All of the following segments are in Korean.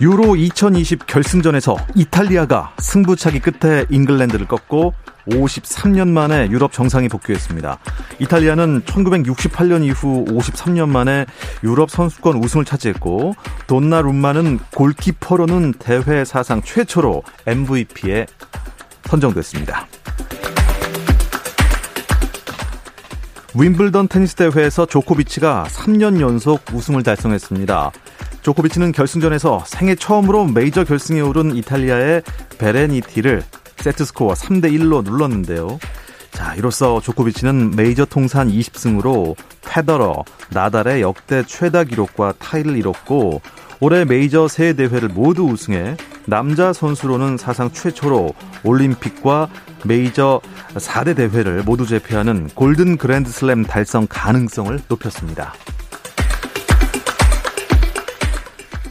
유로 2020 결승전에서 이탈리아가 승부차기 끝에 잉글랜드를 꺾고 53년 만에 유럽 정상에 복귀했습니다. 이탈리아는 1968년 이후 53년 만에 유럽 선수권 우승을 차지했고 돈나룸마는 골키퍼로는 대회 사상 최초로 MVP에 선정됐습니다. 윈블던 테니스 대회에서 조코비치가 3년 연속 우승을 달성했습니다. 조코비치는 결승전에서 생애 처음으로 메이저 결승에 오른 이탈리아의 베레니티를 세트스코어 3대 1로 눌렀는데요. 자, 이로써 조코비치는 메이저 통산 20승으로 페더러, 나달의 역대 최다 기록과 타이를 이뤘고 올해 메이저 세 대회를 모두 우승해 남자 선수로는 사상 최초로 올림픽과 메이저 4대 대회를 모두 제패하는 골든 그랜드슬램 달성 가능성을 높였습니다.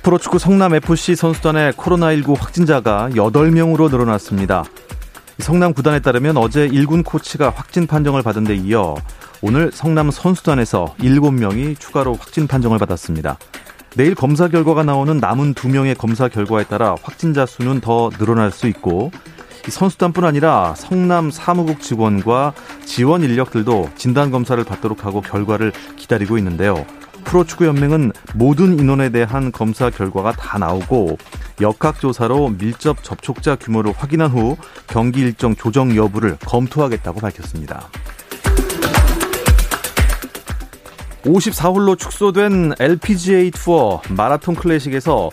프로축구 성남FC 선수단의 코로나19 확진자가 8명으로 늘어났습니다. 성남 구단에 따르면 어제 1군 코치가 확진 판정을 받은 데 이어 오늘 성남 선수단에서 7명이 추가로 확진 판정을 받았습니다. 내일 검사 결과가 나오는 남은 2명의 검사 결과에 따라 확진자 수는 더 늘어날 수 있고 선수단뿐 아니라 성남 사무국 직원과 지원 인력들도 진단 검사를 받도록 하고 결과를 기다리고 있는데요. 프로축구연맹은 모든 인원에 대한 검사 결과가 다 나오고 역학조사로 밀접 접촉자 규모를 확인한 후 경기 일정 조정 여부를 검토하겠다고 밝혔습니다. 54홀로 축소된 LPGA 투어 마라톤 클래식에서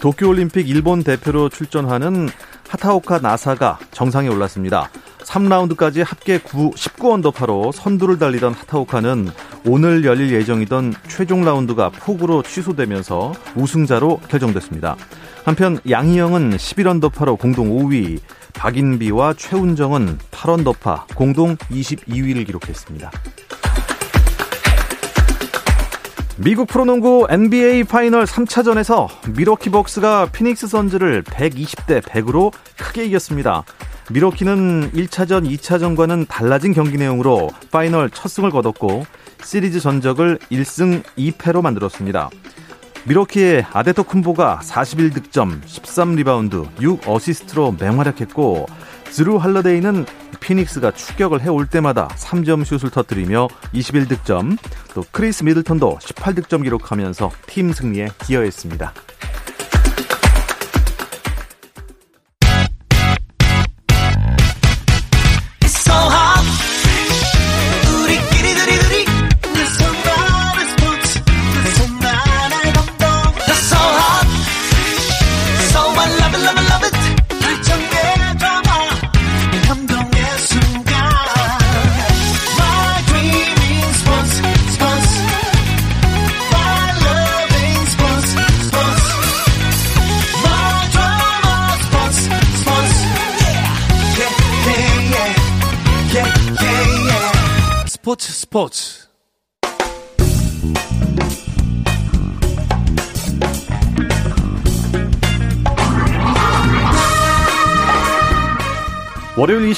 도쿄올림픽 일본 대표로 출전하는 하타오카 나사가 정상에 올랐습니다. 3라운드까지 합계 9, 19언더파로 선두를 달리던 하타오카는 오늘 열릴 예정이던 최종 라운드가 폭우로 취소되면서 우승자로 결정됐습니다. 한편 양희영은 11언더파로 공동 5위, 박인비와 최운정은 8언더파 공동 22위를 기록했습니다. 미국 프로농구 NBA 파이널 3차전에서 밀워키 벅스가 피닉스 선즈를 120대 100으로 크게 이겼습니다. 밀워키는 1차전, 2차전과는 달라진 경기 내용으로 파이널 첫 승을 거뒀고 시리즈 전적을 1승 2패로 만들었습니다. 밀워키의 아데토쿤보가 41득점, 13리바운드, 6어시스트로 맹활약했고 드루 할러데이는 피닉스가 추격을 해올 때마다 3점 슛을 터뜨리며 21득점, 또 크리스 미들턴도 18득점 기록하면서 팀 승리에 기여했습니다.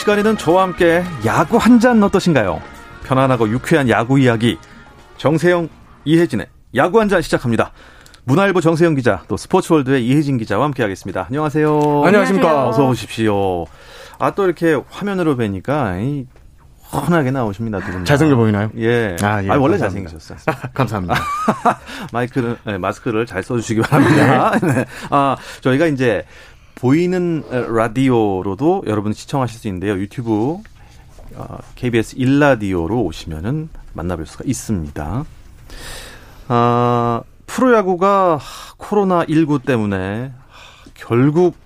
시간에는 저와 함께 야구 한 잔 어떠신가요? 편안하고 유쾌한 야구 이야기 정세영 이혜진의 야구 한 잔 시작합니다. 문화일보 정세영 기자 또 스포츠월드의 이혜진 기자와 함께하겠습니다. 안녕하세요. 안녕하십니까. 어서 오십시오. 아 또 이렇게 화면으로 뵈니까 훤하게 나오십니다, 두 분. 잘생겨 보이나요? 예. 아, 예. 아 원래 잘생기셨어요. 감사합니다. 마이크를, 네, 마스크를 잘 써주시기 바랍니다. 네. 아, 저희가 이제 보이는 라디오로도 여러분 시청하실 수 있는데요. 유튜브 어, KBS 일라디오로 오시면은 만나볼 수가 있습니다. 아, 프로야구가 코로나 19 때문에 결국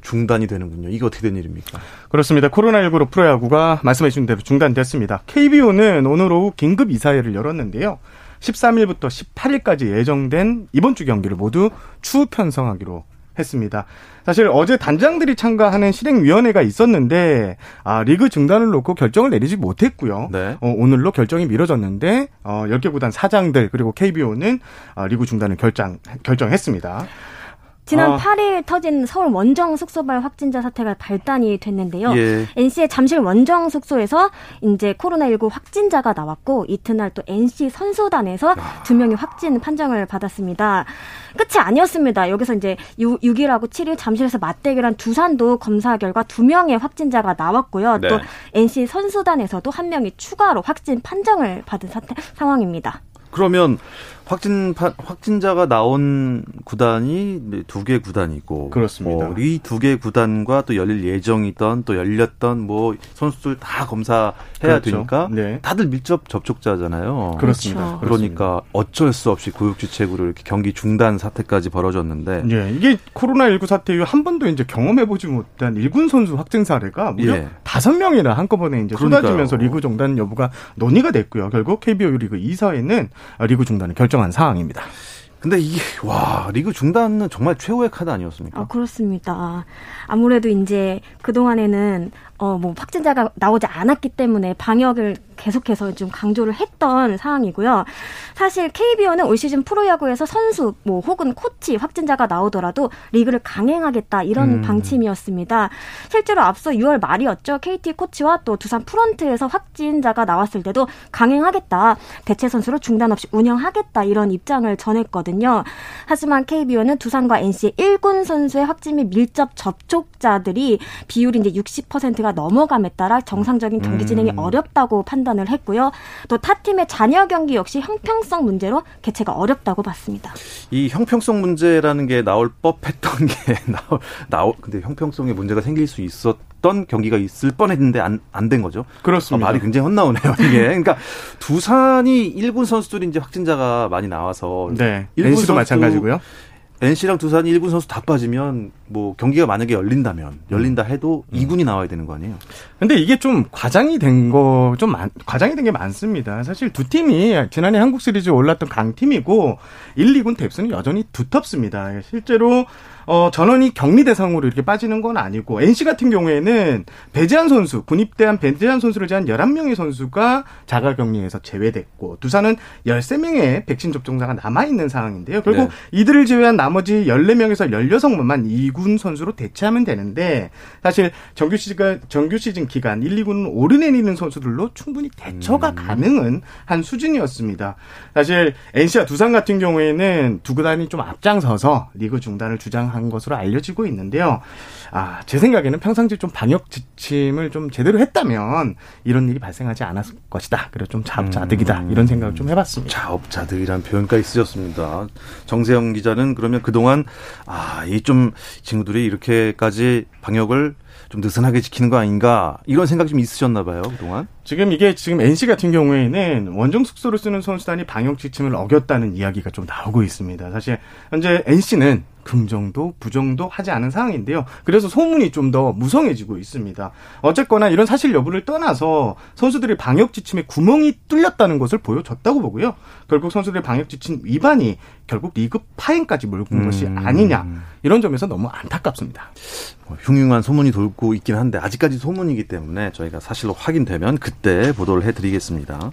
중단이 되는군요. 이게 어떻게 된 일입니까? 그렇습니다. 코로나19로 프로야구가 말씀해 주신 대로 중단됐습니다. KBO는 오늘 오후 긴급 이사회를 열었는데요. 13일부터 18일까지 예정된 이번 주 경기를 모두 추후 편성하기로 했습니다. 사실 어제 단장들이 참가하는 실행위원회가 있었는데 아, 리그 중단을 놓고 결정을 내리지 못했고요. 네. 어, 오늘로 결정이 미뤄졌는데 어, 10개 구단 사장들 그리고 KBO는 어, 리그 중단을 결정 결정했습니다. 지난 아. 8일 터진 서울 원정 숙소발 확진자 사태가 발단이 됐는데요. 예. NC의 잠실 원정 숙소에서 이제 코로나19 확진자가 나왔고 이튿날 또 NC 선수단에서 아. 두 명이 확진 판정을 받았습니다. 끝이 아니었습니다. 여기서 이제 6, 일하고 7일 잠실에서 맞대결한 두산도 검사 결과 두 명의 확진자가 나왔고요. 네. 또 NC 선수단에서도 한 명이 추가로 확진 판정을 받은 사태, 상황입니다. 그러면 확진 확진자가 나온 구단이 두 개 구단이고 그렇습니다. 어, 이두 개 구단과 또 열릴 예정이던 또 열렸던 뭐 선수들 다 검사해야 그렇죠. 되니까 네. 다들 밀접 접촉자잖아요. 그렇습니다. 그렇죠. 그러니까 어쩔 수 없이 구육주책으로 이렇게 경기 중단 사태까지 벌어졌는데 네, 이게 코로나 19 사태 이후 한 번도 이제 경험해 보지 못한 일군 선수 확진 사례가 무려 예. 다섯 예. 명이나 한꺼번에 이제 쏟아지면서 리그 중단 여부가 논의가 됐고요. 결국 KBO 리그 이사회는 리그 중단을 결정. 결정한 상황입니다. 근데 이게 와 리그 중단은 정말 최후의 카드 아니었습니까? 아, 그렇습니다. 아무래도 이제 그 동안에는 어뭐 확진자가 나오지 않았기 때문에 방역을 계속해서 좀 강조를 했던 상황이고요. 사실 KBO는 올 시즌 프로야구에서 선수 뭐 혹은 코치 확진자가 나오더라도 리그를 강행하겠다 이런 음. 방침이었습니다. 실제로 앞서 6월 말이었죠. KT 코치와 또 두산 프런트에서 확진자가 나왔을 때도 강행하겠다. 대체 선수로 중단 없이 운영하겠다 이런 입장을 전했거든요. 하지만 KBO는 두산과 NC의 1군 선수의 확진 및 밀접 접촉자들이 비율이 이제 60%가 넘어감에 따라 정상적인 경기 진행이 음. 어렵다고 판단 판단을 했고요. 또 타 팀의 잔여 경기 역시 형평성 문제로 개최가 어렵다고 봤습니다. 이 형평성 문제라는 게 나올 법했던 게 나올 나올 근데 형평성에 문제가 생길 수 있었 던 경기가 있을 뻔했는데 안 안 된 거죠. 그렇습니다. 아, 말이 굉장히 헛나오네요. 이게 그러니까 두산이 일군 선수들이 이제 확진자가 많이 나와서 네. 일군 선수도 마찬가지고요. NC랑 두산이 1군 선수 다 빠지면 뭐 경기가 만약에 열린다면 열린다 해도 음. 2군이 나와야 되는 거 아니에요? 근데 이게 좀 과장이 된 거 좀 과장이 된 게 많습니다. 사실 두 팀이 지난해 한국 시리즈 올랐던 강팀이고 1, 2군 뎁스는 여전히 두텁습니다. 실제로 어, 전원이 격리 대상으로 이렇게 빠지는 건 아니고 NC 같은 경우에는 배재한 선수, 군입대한 배재한 선수를 제한 11명의 선수가 자가 격리에서 제외됐고 두산은 13명의 백신 접종자가 남아 있는 상황인데요. 결국 네. 이들을 제외한 나머지 14명에서 16명만 2군 선수로 대체하면 되는데 사실 정규 시즌 정규 시즌 기간 1, 2군 오르내리는 선수들로 충분히 대처가 음. 가능한 한 수준이었습니다. 사실 NC와 두산 같은 경우에는 두 구단이 좀 앞장서서 리그 중단을 주장한 한 것으로 알려지고 있는데요. 아, 제 생각에는 평상시 좀 방역 지침을 좀 제대로 했다면 이런 일이 발생하지 않았을 것이다. 그래서 좀 자업자득이다. 음. 이런 생각을 좀 해봤습니다. 자업자득이라는 표현까지 쓰셨습니다. 정세영 기자는 그러면 그동안 아, 이 좀 친구들이 이렇게까지 방역을 좀 느슨하게 지키는 거 아닌가 이런 생각이 좀 있으셨나 봐요 그동안. 지금 이게 지금 NC 같은 경우에는 원정 숙소를 쓰는 선수단이 방역 지침을 어겼다는 이야기가 좀 나오고 있습니다. 사실 현재 NC는 긍정도 부정도 하지 않은 상황인데요. 그래서 소문이 좀 더 무성해지고 있습니다. 어쨌거나 이런 사실 여부를 떠나서 선수들이 방역 지침에 구멍이 뚫렸다는 것을 보여줬다고 보고요. 결국 선수들의 방역 지침 위반이 결국 리그 파행까지 몰고 온 음. 것이 아니냐 이런 점에서 너무 안타깝습니다. 뭐 흉흉한 소문이 돌고 있긴 한데 아직까지 소문이기 때문에 저희가 사실로 확인되면 그때 보도를 해드리겠습니다.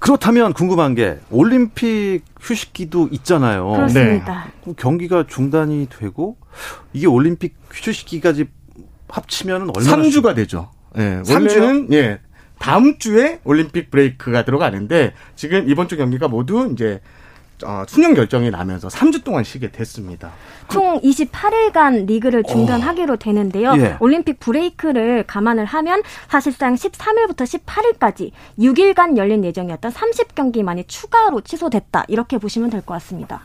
그렇다면 궁금한 게 올림픽 휴식기도 있잖아요. 그렇습니다. 네. 경기가 중단이 되고 이게 올림픽 휴식기까지 합치면 얼마나 3주가 되죠. 예. 네. 3주는 예. 다음 주에 올림픽 브레이크가 들어가는데 지금 이번 주 경기가 모두 이제 어, 수년 결정이 나면서 3주 동안 쉬게 됐습니다. 총 28일간 리그를 중단하기로 되는데요. 예. 올림픽 브레이크를 감안을 하면 사실상 13일부터 18일까지 6일간 열린 예정이었던 30경기만이 추가로 취소됐다. 이렇게 보시면 될 것 같습니다.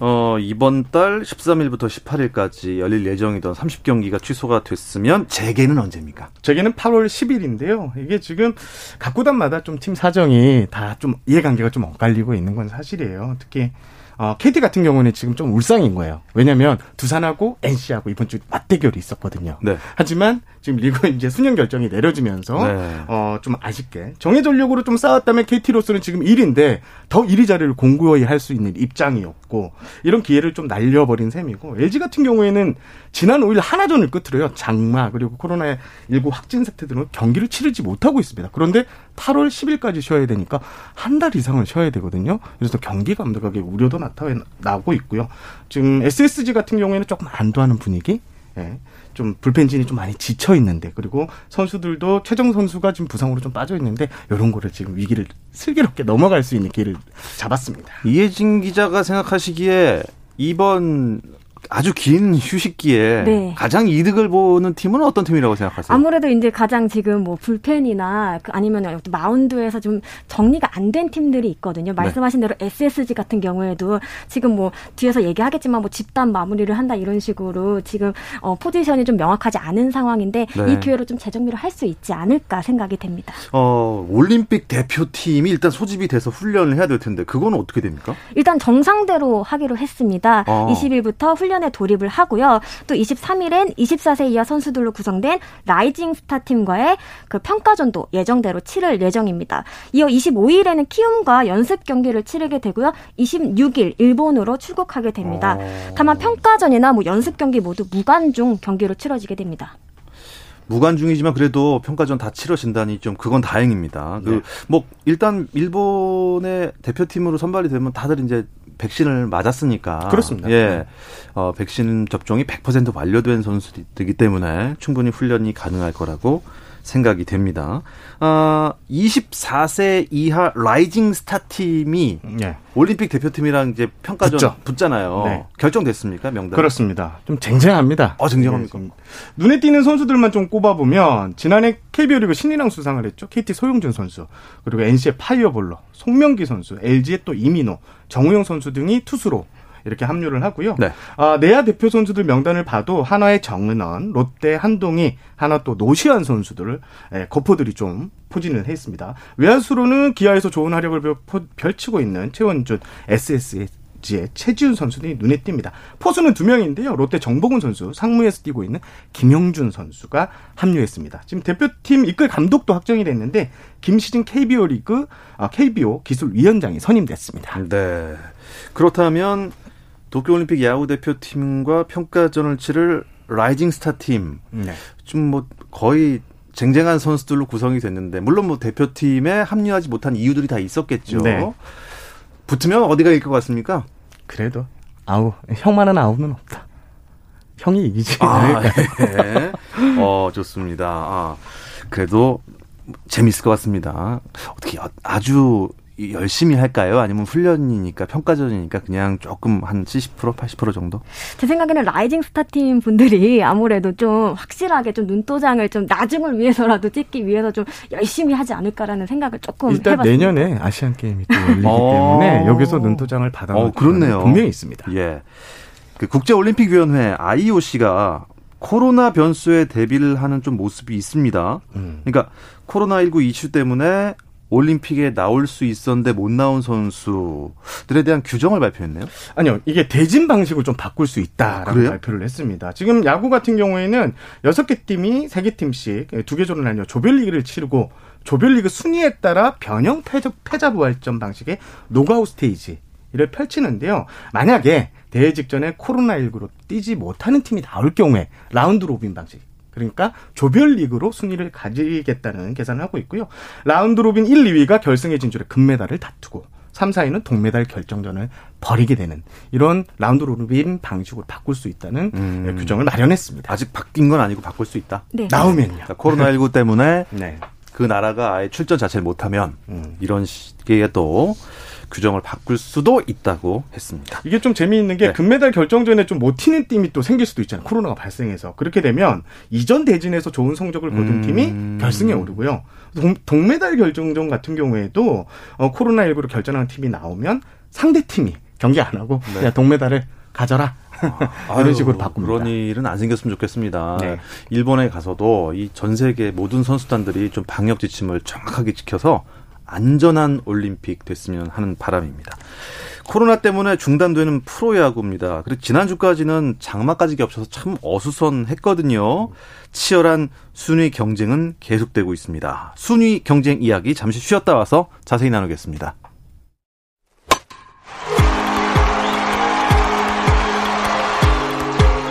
어, 이번 달 13일부터 18일까지 열릴 예정이던 30경기가 취소가 됐으면 재개는 언제입니까? 재개는 8월 10일인데요. 이게 지금 각 구단마다 좀 팀 사정이 다 좀 이해관계가 좀 엇갈리고 있는 건 사실이에요. 특히 어, KT 같은 경우는 지금 좀 울상인 거예요. 왜냐면 두산하고 NC하고 이번 주 맞대결이 있었거든요. 네. 하지만 지금 리그 이제 수년 결정이 내려지면서 네. 어, 좀 아쉽게 정해 전력으로 좀 쌓았다면 KT로서는 지금 1위인데 더 1위 자리를 공고히 할 수 있는 입장이었고 이런 기회를 좀 날려버린 셈이고 LG 같은 경우에는 지난 5일 하나전을 끝으로요 장마 그리고 코로나 19 확진 사태들은 경기를 치르지 못하고 있습니다. 그런데 8월 10일까지 쉬어야 되니까 한 달 이상을 쉬어야 되거든요. 그래서 경기 감독에게 우려도 나타나고 있고요. 지금 SSG 같은 경우에는 조금 안도하는 분위기. 예. 좀 불펜진이 좀 많이 지쳐 있는데 그리고 선수들도 최정 선수가 지금 부상으로 좀 빠져 있는데 이런 거를 지금 위기를 슬기롭게 넘어갈 수 있는 길을 잡았습니다. 이혜진 기자가 생각하시기에 이번 아주 긴 휴식기에 네. 가장 이득을 보는 팀은 어떤 팀이라고 생각하세요? 아무래도 이제 가장 지금 뭐 불펜이나 그 아니면 마운드에서 좀 정리가 안 된 팀들이 있거든요. 네. 말씀하신 네. 대로 SSG 같은 경우에도 지금 뭐 뒤에서 얘기하겠지만 뭐 집단 마무리를 한다 이런 식으로 지금 어 포지션이 좀 명확하지 않은 상황인데 네. 이 기회로 좀 재정비를 할 수 있지 않을까 생각이 됩니다. 어 올림픽 대표팀이 일단 소집이 돼서 훈련을 해야 될 텐데 그건 어떻게 됩니까? 일단 정상대로 하기로 했습니다. 어. 20일부터 훈련 훈련에 돌입을 하고요. 또 23일엔 24세 이하 선수들로 구성된 라이징 스타 팀과의 그 평가전도 예정대로 치를 예정입니다. 이어 25일에는 키움과 연습 경기를 치르게 되고요. 26일 일본으로 출국하게 됩니다. 어. 다만 평가전이나 뭐 연습 경기 모두 무관중 경기로 치러지게 됩니다. 무관중이지만 그래도 평가전 다 치러진다니 좀 그건 다행입니다. 그 네. 그뭐 일단 일본의 대표팀으로 선발이 되면 다들 이제 백신을 맞았으니까 그렇습니다. 예. 네. 어, 백신 접종이 100% 완료된 선수들이기 때문에 충분히 훈련이 가능할 거라고 생각이 됩니다. 어, 24세 이하 라이징 스타 팀이 네. 올림픽 대표팀이랑 이제 평가전 붙죠. 붙잖아요. 네. 결정됐습니까 명단? 그렇습니다. 좀 쟁쟁합니다. 어, 쟁쟁합니까? 네, 눈에 띄는 선수들만 좀 꼽아보면 지난해 KBO 리그 신인왕 수상을 했죠. KT 소형준 선수 그리고 NC의 파이어볼러 송명기 선수, LG의 또 이민호, 정우영 선수 등이 투수로 이렇게 합류를 하고요. 네. 아, 내야 대표 선수들 명단을 봐도 한화의 정은원, 롯데 한동희, 한화 또 노시환 선수들을 예, 거포들이 좀 포진을 했습니다. 외야수로는 기아에서 좋은 활약을 펼치고 있는 최원준, SSG의 최지훈 선수들이 눈에 띕니다. 포수는 두 명인데요. 롯데 정보근 선수, 상무에서 뛰고 있는 김형준 선수가 합류했습니다. 지금 대표팀 이끌 감독도 확정이 됐는데 김시진 KBO 리그 아, KBO 기술위원장이 선임됐습니다. 네. 그렇다면 도쿄올림픽 야구 대표팀과 평가전을 치를 라이징 스타 팀. 네. 좀뭐 거의 쟁쟁한 선수들로 구성이 됐는데 물론 뭐 대표팀에 합류하지 못한 이유들이 다 있었겠죠. 네. 붙으면 어디가 이길 것 같습니까? 그래도 아우 형만한 아우는 없다. 형이 이기지. 아, 네. 어 좋습니다. 아, 그래도 재밌을 것 같습니다. 어떻게 아주 열심히 할까요? 아니면 훈련이니까 평가전이니까 그냥 조금 한 70% 80% 정도? 제 생각에는 라이징 스타 팀 분들이 아무래도 좀 확실하게 좀 눈도장을 좀 나중을 위해서라도 찍기 위해서 좀 열심히 하지 않을까라는 생각을 조금 일단 해봤습니다. 내년에 아시안 게임이 또 열리기 어. 때문에 여기서 눈도장을 받아 놓을 어, 그렇네요. 분명히 있습니다. 예. 그 국제올림픽위원회 IOC가 코로나 변수에 대비를 하는 좀 모습이 있습니다. 음. 그러니까 코로나19 이슈 때문에 올림픽에 나올 수 있었는데 못 나온 선수들에 대한 규정을 발표했네요. 아니요, 이게 대진 방식을 좀 바꿀 수 있다라고 아, 발표를 했습니다. 지금 야구 같은 경우에는 여섯 개 팀이 세 개 팀씩 두 개 조를 나뉘어 조별리그를 치르고 조별리그 순위에 따라 변형 패자, 패자 부활전 방식의 녹아웃 스테이지 를 펼치는데요. 만약에 대회 직전에 코로나19로 뛰지 못하는 팀이 나올 경우에 라운드 로빈 방식 그러니까 조별리그로 순위를 가리겠다는 계산을 하고 있고요. 라운드 로빈 1, 2위가 결승에 진출해 금메달을 다투고 3, 4위는 동메달 결정전을 벌이게 되는 이런 라운드 로빈 방식으로 바꿀 수 있다는 음. 규정을 마련했습니다. 아직 바뀐 건 아니고 바꿀 수 있다. 네. 나오면요. 그러니까 코로나19 때문에 네. 그 나라가 아예 출전 자체를 못하면 음. 이런 식의 또 규정을 바꿀 수도 있다고 했습니다. 이게 좀 재미있는 게 네. 금메달 결정전에 좀 못 뛰는 팀이 또 생길 수도 있잖아요. 코로나가 발생해서. 그렇게 되면 이전 대진에서 좋은 성적을 거둔 음... 팀이 결승에 오르고요. 동, 메달 결정전 같은 경우에도 어, 코로나19로 결정하는 팀이 나오면 상대 팀이 경기 안 하고 네. 그냥 동메달을 가져라. 아, 이런 식으로 바꿉니다. 그런 일은 안 생겼으면 좋겠습니다. 네. 일본에 가서도 이 전 세계 모든 선수단들이 좀 방역 지침을 정확하게 지켜서 안전한 올림픽 됐으면 하는 바람입니다. 코로나 때문에 중단되는 프로야구입니다. 그리고 지난주까지는 장마까지 겹쳐서 참 어수선했거든요. 치열한 순위 경쟁은 계속되고 있습니다. 순위 경쟁 이야기 잠시 쉬었다 와서 자세히 나누겠습니다.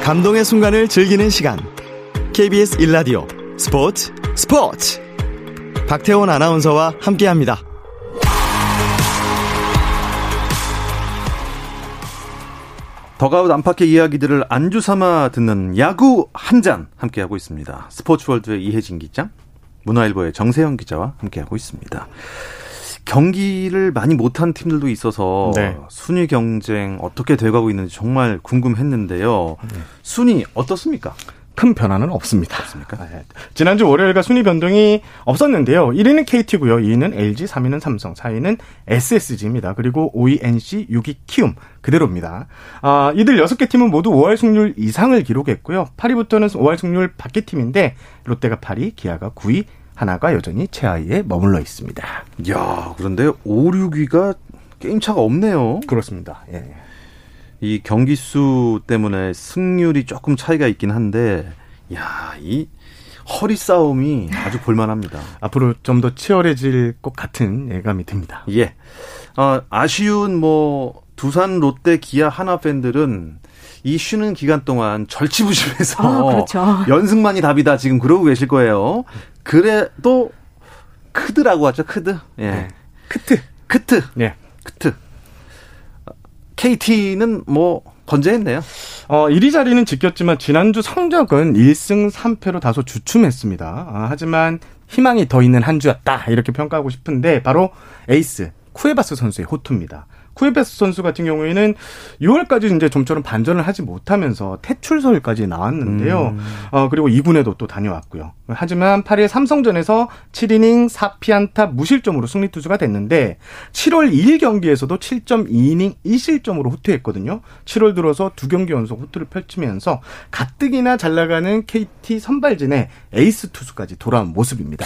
감동의 순간을 즐기는 시간. KBS 일라디오 스포츠 스포츠. 박태원 아나운서와 함께합니다. 더가웃 안팎의 이야기들을 안주 삼아 듣는 야구 한 잔 함께하고 있습니다. 스포츠월드의 이혜진 기자, 문화일보의 정세영 기자와 함께하고 있습니다. 경기를 많이 못한 팀들도 있어서 네. 순위 경쟁 어떻게 돼가고 있는지 정말 궁금했는데요. 네. 순위 어떻습니까? 큰 변화는 없습니다. 없습니까? 네. 지난주 월요일과 순위 변동이 없었는데요. 1위는 KT고요. 2위는 LG, 3위는 삼성, 4위는 SSG입니다. 그리고 5위 NC, 6위 키움 그대로입니다. 아, 이들 6개 팀은 모두 5할 승률 이상을 기록했고요. 8위부터는 5할 승률 밖의 팀인데 롯데가 8위, 기아가 9위, 하나가 여전히 최하위에 머물러 있습니다. 야, 그런데 5, 6위가 게임 차가 없네요. 그렇습니다. 예. 이 경기 수 때문에 승률이 조금 차이가 있긴 한데, 야, 이 허리 싸움이 아주 볼만합니다. 앞으로 좀 더 치열해질 것 같은 예감이 듭니다. 예. 어, 아쉬운 뭐 두산, 롯데, 기아, 한화 팬들은 이 쉬는 기간 동안 절치부심해서 아, 그렇죠. 연승만이 답이다 지금 그러고 계실 거예요. 그래도 크트라고 하죠 크트. 예. 네. 크트. 크트. 예. 크트. KT는 뭐 건재했네요. 어, 1위 자리는 지켰지만 지난주 성적은 1승 3패로 다소 주춤했습니다. 아, 하지만 희망이 더 있는 한 주였다 이렇게 평가하고 싶은데 바로 에이스 쿠에바스 선수의 호투입니다. 쿠에바스 선수 같은 경우에는 6월까지 이제 좀처럼 반전을 하지 못하면서 퇴출설까지 나왔는데요. 음. 어, 그리고 2군에도 또 다녀왔고요. 하지만 8일 삼성전에서 7이닝 4피안타 무실점으로 승리 투수가 됐는데 7월 2일 경기에서도 7.2이닝 1실점으로 호투했거든요. 7월 들어서 두 경기 연속 호투를 펼치면서 가뜩이나 잘 나가는 KT 선발진의 에이스 투수까지 돌아온 모습입니다.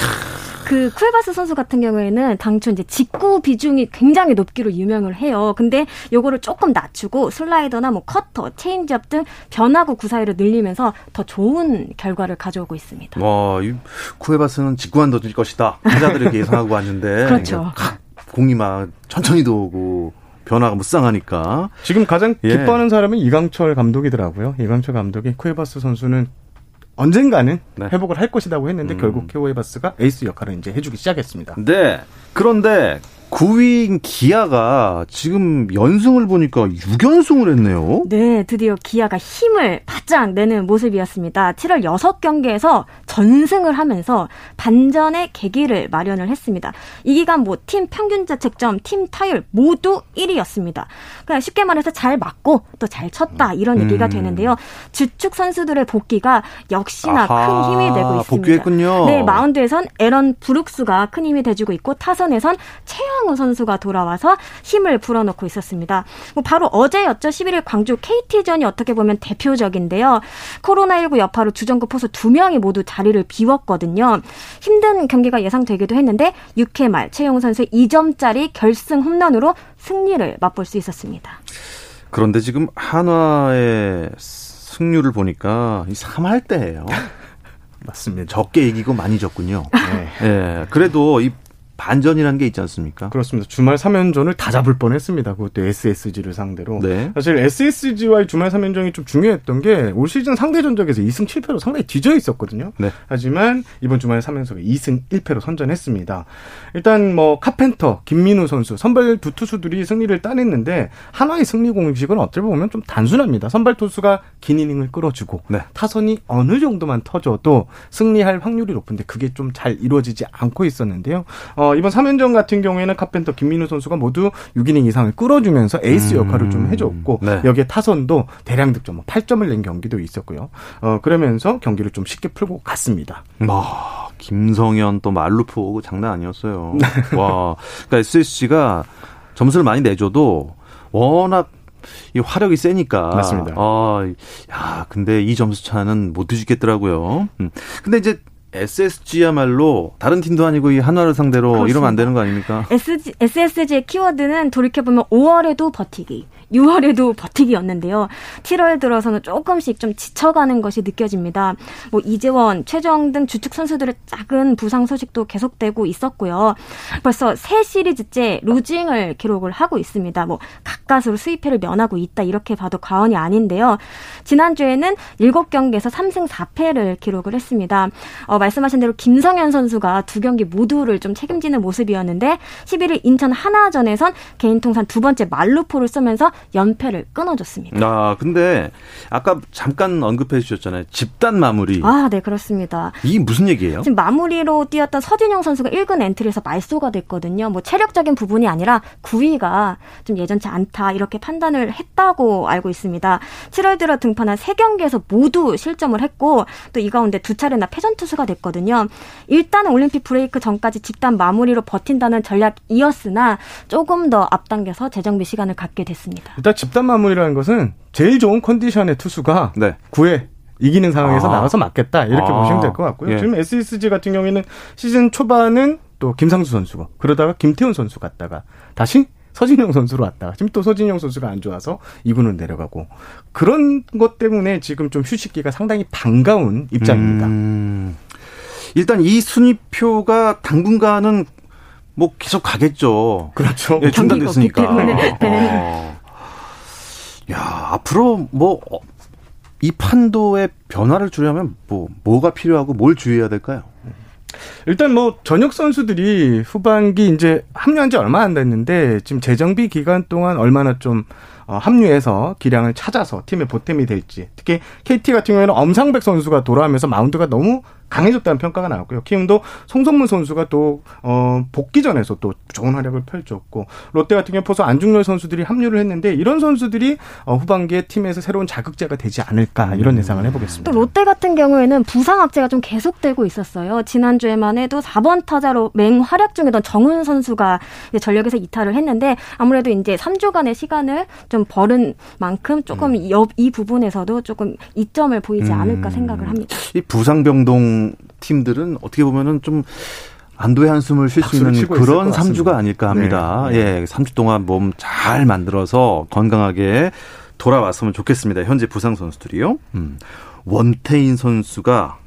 그 쿠에바스 선수 같은 경우에는 당초 이제 직구 비중이 굉장히 높기로 유명을 해요. 근데 요거를 조금 낮추고 슬라이더나 뭐 커터, 체인지업 등 변화구 구사율을 늘리면서 더 좋은 결과를 가져오고 있습니다. 와, 이 쿠에바스는 직구만 던질 것이다. 타자들을 예상하고 왔는데 그렇죠. 공이 막 천천히 도오고 변화가 무쌍하니까. 지금 가장 예. 기뻐하는 사람은 이강철 감독이더라고요. 이강철 감독이 쿠에바스 선수는 언젠가는 네. 회복을 할 것이라고 했는데 음. 결국 케오에바스가 에이스 역할을 이제 해주기 시작했습니다. 네. 그런데 9위인 기아가 지금 연승을 보니까 6연승을 했네요. 네, 드디어 기아가 힘을 바짝 내는 모습이었습니다. 7월 6경기에서 전승을 하면서 반전의 계기를 마련을 했습니다. 이 기간 뭐 팀 평균 자책점, 팀 타율 모두 1위였습니다. 그냥 쉽게 말해서 잘 맞고 또 잘 쳤다 이런 얘기가 음. 되는데요. 주축 선수들의 복귀가 역시나 아하, 큰 힘이 되고 있습니다. 복귀했군요. 네, 마운드에선 에런 브룩스가 큰 힘이 돼주고 있고 타선에선 최영 우 선수가 돌아와서 힘을 불어넣고 있었습니다. 뭐 바로 어제였죠. 11일 광주 KT전이 어떻게 보면 대표적인데요. 코로나19 여파로 주전급 포수 2명이 모두 자리를 비웠거든요. 힘든 경기가 예상되기도 했는데 6회 말 최영우 선수의 2점짜리 결승 홈런으로 승리를 맛볼 수 있었습니다. 그런데 지금 한화의 승률을 보니까 이 3할 때예요. 맞습니다. 적게 이기고 많이 졌군요. 네. 네. 그래도 이 반전이라는 게 있지 않습니까? 그렇습니다. 주말 3연전을 다 잡을 뻔했습니다. 그것도 SSG를 상대로. 네. 사실 SSG와의 주말 3연전이 좀 중요했던 게 올 시즌 상대 전적에서 2승 7패로 상당히 뒤져 있었거든요. 네. 하지만 이번 주말 3연전에 2승 1패로 선전했습니다. 일단 뭐 카펜터, 김민우 선수 선발 두 투수들이 승리를 따냈는데 하나의 승리 공식은 어떻게 보면 좀 단순합니다. 선발 투수가 긴 이닝을 끌어주고 네. 타선이 어느 정도만 터져도 승리할 확률이 높은데 그게 좀 잘 이루어지지 않고 있었는데요. 어, 어, 이번 3연전 같은 경우에는 카펜터 김민우 선수가 모두 6이닝 이상을 끌어주면서 에이스 음. 역할을 좀 해줬고 네. 여기에 타선도 대량 득점 8점을 뭐낸 경기도 있었고요. 어, 그러면서 경기를 좀 쉽게 풀고 갔습니다. 와, 김성현 또 말루프 오고 장난 아니었어요. 와, 그러니까 SSG가 점수를 많이 내줘도 워낙 이 화력이 세니까. 맞습니다. 아, 야, 근데 이 점수 차는 못 뒤집겠더라고요. 음. 근데 이제 SSG야말로 다른 팀도 아니고 이 한화를 상대로 그렇습니다. 이러면 안 되는 거 아닙니까? SG, SSG의 키워드는 돌이켜보면 5월에도 버티기. 6월에도 버티기였는데요. 7월 들어서는 조금씩 좀 지쳐가는 것이 느껴집니다. 뭐 이재원, 최정 등 주축 선수들의 작은 부상 소식도 계속되고 있었고요. 벌써 세 시리즈째 루징을 기록을 하고 있습니다. 뭐 가까스로 수입회를 면하고 있다 이렇게 봐도 과언이 아닌데요. 지난주에는 7경기에서 3승 4패를 기록을 했습니다. 어, 말씀하신 대로 김성현 선수가 두 경기 모두를 좀 책임지는 모습이었는데 11일 인천 하나전에선 개인 통산 두 번째 말루포를 쏘면서 연패를 끊어줬습니다. 아, 근데 아까 잠깐 언급해 주셨잖아요. 집단 마무리. 아, 네, 그렇습니다. 이게 무슨 얘기예요? 지금 마무리로 뛰었던 서진용 선수가 1군 엔트리에서 말소가 됐거든요. 뭐 체력적인 부분이 아니라 구위가 좀 예전치 않다 이렇게 판단을 했다고 알고 있습니다. 7월 들어 등판한 3경기에서 모두 실점을 했고 또 이 가운데 두 차례나 패전 투수가 됐거든요. 일단은 올림픽 브레이크 전까지 집단 마무리로 버틴다는 전략이었으나 조금 더 앞당겨서 재정비 시간을 갖게 됐습니다. 일단 집단 마무리라는 것은 제일 좋은 컨디션의 투수가 네. 9회 이기는 상황에서 아. 나가서 맞겠다 이렇게 아. 보시면 될 것 같고요. 예. 지금 SSG 같은 경우에는 시즌 초반은 또 김상수 선수고 그러다가 김태훈 선수 갔다가 다시 서진영 선수로 왔다가 지금 또 서진영 선수가 안 좋아서 2군으로 내려가고 그런 것 때문에 지금 좀 휴식기가 상당히 반가운 입장입니다. 음. 일단 이 순위표가 당분간은 뭐 계속 가겠죠. 그렇죠. 예, 중단됐으니까. 네. 어. 야, 앞으로 뭐, 어, 이 판도의 변화를 주려면 뭐, 뭐가 필요하고 뭘 주의해야 될까요? 일단 뭐 전역 선수들이 후반기 이제 합류한 지 얼마 안 됐는데 지금 재정비 기간 동안 얼마나 좀 어, 합류해서 기량을 찾아서 팀의 보탬이 될지 특히 KT 같은 경우에는 엄상백 선수가 돌아오면서 마운드가 너무 강해졌다는 평가가 나왔고요. 키움도 송성문 선수가 또 어, 복귀전에서 또 좋은 활약을 펼쳤고 롯데 같은 경우 포수 안중열 선수들이 합류를 했는데 이런 선수들이 어, 후반기에 팀에서 새로운 자극제가 되지 않을까 이런 음. 예상을 해보겠습니다. 또 롯데 같은 경우에는 부상 악재가 좀 계속되고 있었어요. 지난주에만 해도 4번 타자로 맹활약 중이던 정훈 선수가 전력에서 이탈을 했는데 아무래도 이제 3주간의 시간을 좀 벌은 만큼 조금 음. 이 부분에서도 조금 이점을 보이지 않을까 음. 생각을 합니다. 이 부상병동 팀들은 어떻게 보면은 좀 안도의 한숨을 쉴 수 있는 그런 3주가 아닐까 합니다. 네. 예, 3주 동안 몸 잘 만들어서 건강하게 돌아왔으면 좋겠습니다. 현재 부상 선수들이요. 음. 원태인 선수가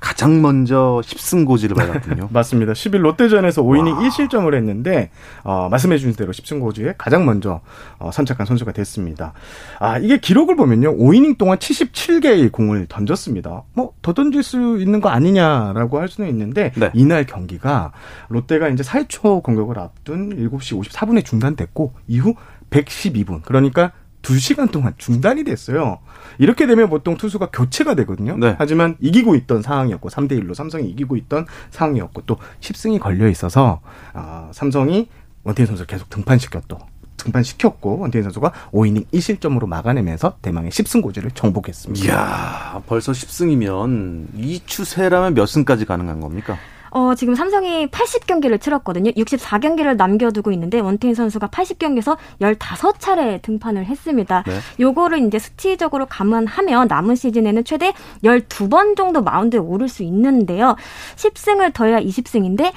가장 먼저 10승 고지를 받았군요. 맞습니다. 10일 롯데전에서 5이닝 와. 1실점을 했는데 어, 말씀해 주신 대로 10승 고지에 가장 먼저 어, 선착한 선수가 됐습니다. 아, 이게 기록을 보면요. 5이닝 동안 77개의 공을 던졌습니다. 뭐 더 던질 수 있는 거 아니냐라고 할 수는 있는데 네. 이날 경기가 롯데가 이제 4초 공격을 앞둔 7시 54분에 중단됐고 이후 112분. 그러니까 2시간 동안 중단이 됐어요. 이렇게 되면 보통 투수가 교체가 되거든요. 네. 하지만 이기고 있던 상황이었고 3대 1로 삼성이 이기고 있던 상황이었고 또 10승이 걸려 있어서 어, 삼성이 원태인 선수를 계속 등판시켰고 등판시켰고 원태인 선수가 5이닝 1실점으로 막아내면서 대망의 10승 고지를 정복했습니다. 이야, 벌써 10승이면 이 추세라면 몇 승까지 가능한 겁니까? 어, 지금 삼성이 80경기를 치렀거든요. 64경기를 남겨두고 있는데 원태인 선수가 80경기에서 15차례 등판을 했습니다. 네. 요거를 이제 수치적으로 감안하면 남은 시즌에는 최대 12번 정도 마운드에 오를 수 있는데요. 10승을 더해야 20승인데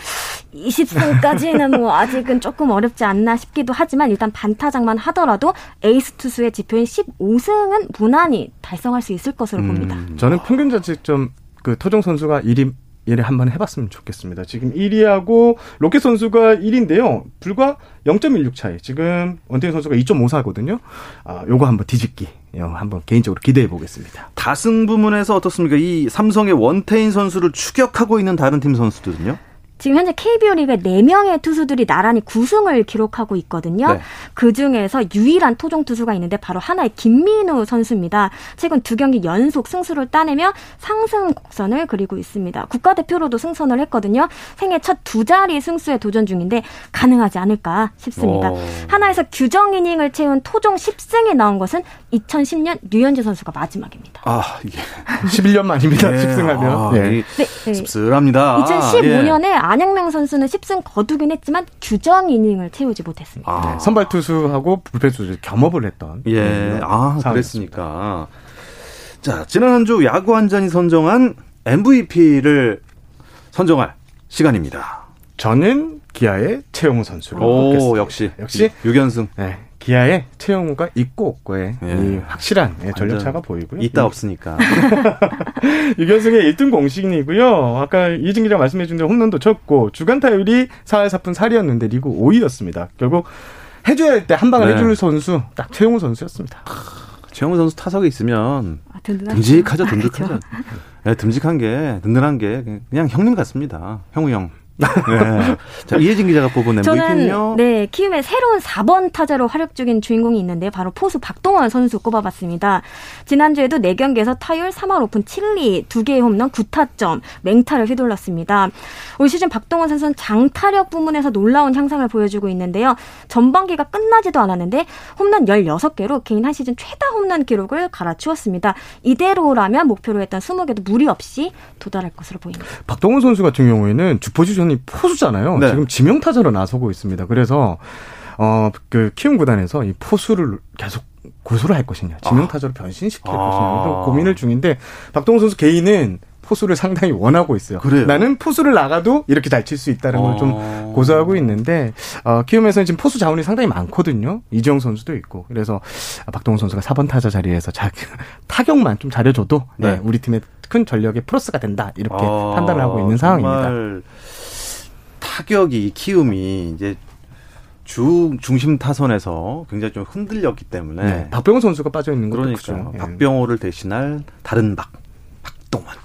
20승까지는 뭐 아직은 조금 어렵지 않나 싶기도 하지만 일단 반타작만 하더라도 에이스 투수의 지표인 15승은 무난히 달성할 수 있을 것으로 음, 봅니다. 저는 평균 자책점 그 토종 선수가 1위 얘를 한번 해봤으면 좋겠습니다. 지금 1위하고 로켓 선수가 1위인데요. 불과 0.16 차이. 지금 원태인 선수가 2.54거든요. 아, 요거 한번 뒤집기. 한번 개인적으로 기대해 보겠습니다. 다승 부문에서 어떻습니까? 이 삼성의 원태인 선수를 추격하고 있는 다른 팀 선수들은요? 지금 현재 KBO 리그에 4명의 투수들이 나란히 9승을 기록하고 있거든요. 네. 그 중에서 유일한 토종 투수가 있는데 바로 하나의 김민우 선수입니다. 최근 두 경기 연속 승수를 따내며 상승 곡선을 그리고 있습니다. 국가대표로도 승선을 했거든요. 생애 첫 두 자리 승수에 도전 중인데 가능하지 않을까 싶습니다. 오. 하나에서 규정 이닝을 채운 토종 10승이 나온 것은 2010년 류현재 선수가 마지막입니다. 아, 이게 11년 만입니다. 네. 10승하면. 아, 네. 네. 네. 씁쓸합니다. 2015년에 예. 안양명 선수는 10승 거두긴 했지만 규정 이닝을 채우지 못했습니다. 아. 네, 선발 투수하고 불펜 투수 겸업을 했던. 예. 아, 그랬습니까. 자, 지난 한 주 야구 한 잔이 선정한 MVP를 선정할 시간입니다. 저는 기아의 최영우 선수로 오, 뽑겠습니다. 역시. 역시 6연승. 네, 기아의 최영우가 있고 없고의 예. 이 확실한 예, 전력차가 보이고요. 있다 이- 없으니까. 유견승의 1등 공신이고요. 아까 이진 기자 말씀해 준 대로 홈런도 쳤고 주간 타율이 4할 4푼 4리였는데 리그 5위였습니다. 결국 해줘야 할 때 한 방을 네. 해줄 선수 딱 최용우 선수였습니다. 최영우 선수 타석에 있으면 아. 듬직하죠, 듬직하죠. 네, 듬직한 게, 든든한 게 그냥 형님 같습니다. 형우 형. 네. 자, 이혜진 기자가 뽑은 MVP는요? 저는 네 키움의 새로운 4번 타자로 활약 중인 주인공이 있는데 바로 포수 박동원 선수 꼽아봤습니다. 지난주에도 4경기에서 타율 3할 5푼 7리, 2개의 홈런 9타점, 맹타를 휘둘렀습니다. 올 시즌 박동원 선수는 장타력 부문에서 놀라운 향상을 보여주고 있는데요. 전반기가 끝나지도 않았는데 홈런 16개로 개인 한 시즌 최다 홈런 기록을 갈아치웠습니다. 이대로라면 목표로 했던 20개도 무리 없이 도달할 것으로 보입니다. 박동원 선수 같은 경우에는 주 포지션 이 포수잖아요. 네. 지금 지명 타자로 나서고 있습니다. 그래서 어그 키움 구단에서 이 포수를 계속 고수를 할 것이냐, 지명 타자로 변신시킬 아. 것이냐 또 고민을 중인데 박동원 선수 개인은 포수를 상당히 원하고 있어요. 그래요? 나는 포수를 나가도 이렇게 잘 칠 수 있다는 걸좀 어. 고수하고 있는데 어, 키움에서는 지금 포수 자원이 상당히 많거든요. 이지영 선수도 있고 그래서 박동원 선수가 4번 타자 자리에서 자, 타격만 좀 잘해줘도 네, 네. 우리 팀의 큰 전력의 플러스가 된다 이렇게 아, 판단을 하고 있는 상황입니다. 타격이 키움이 이제 중 중심 타선에서 굉장히 좀 흔들렸기 때문에 네. 박병호 선수가 빠져 있는 것도 그러니까 크죠. 예. 박병호를 대신할 다른 박 박동원.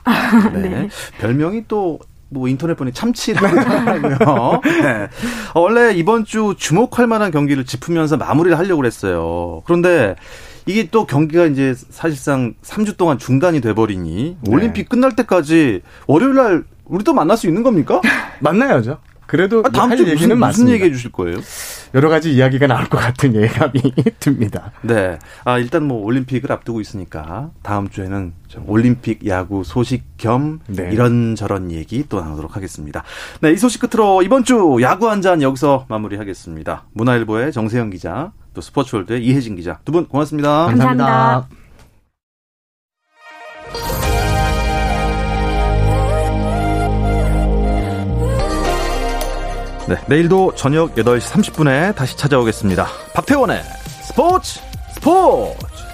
네. 별명이 또 뭐 인터넷 보니 참치라고 하고요. 네. 어, 원래 이번 주 주목할 만한 경기를 짚으면서 마무리를 하려고 그랬어요. 그런데 이게 또 경기가 이제 사실상 3주 동안 중단이 돼버리니 네. 올림픽 끝날 때까지 월요일 날 우리 또 만날 수 있는 겁니까? 만나야죠. 그래도 아, 다음 할주 얘기는 무슨, 무슨 많습니다. 얘기해 주실 거예요? 여러 가지 이야기가 나올 것 같은 예감이 듭니다. 네. 아, 일단 뭐 올림픽을 앞두고 있으니까 다음 주에는 좀 올림픽 야구 소식 겸 네. 이런저런 얘기 또 나누도록 하겠습니다. 네, 이 소식 끝으로 이번 주 야구 한 잔 여기서 마무리하겠습니다. 문화일보의 정세영 기자, 또 스포츠월드의 이혜진 기자 두 분 고맙습니다. 감사합니다. 네, 내일도 저녁 8시 30분에 다시 찾아오겠습니다. 박태원의 스포츠 스포츠!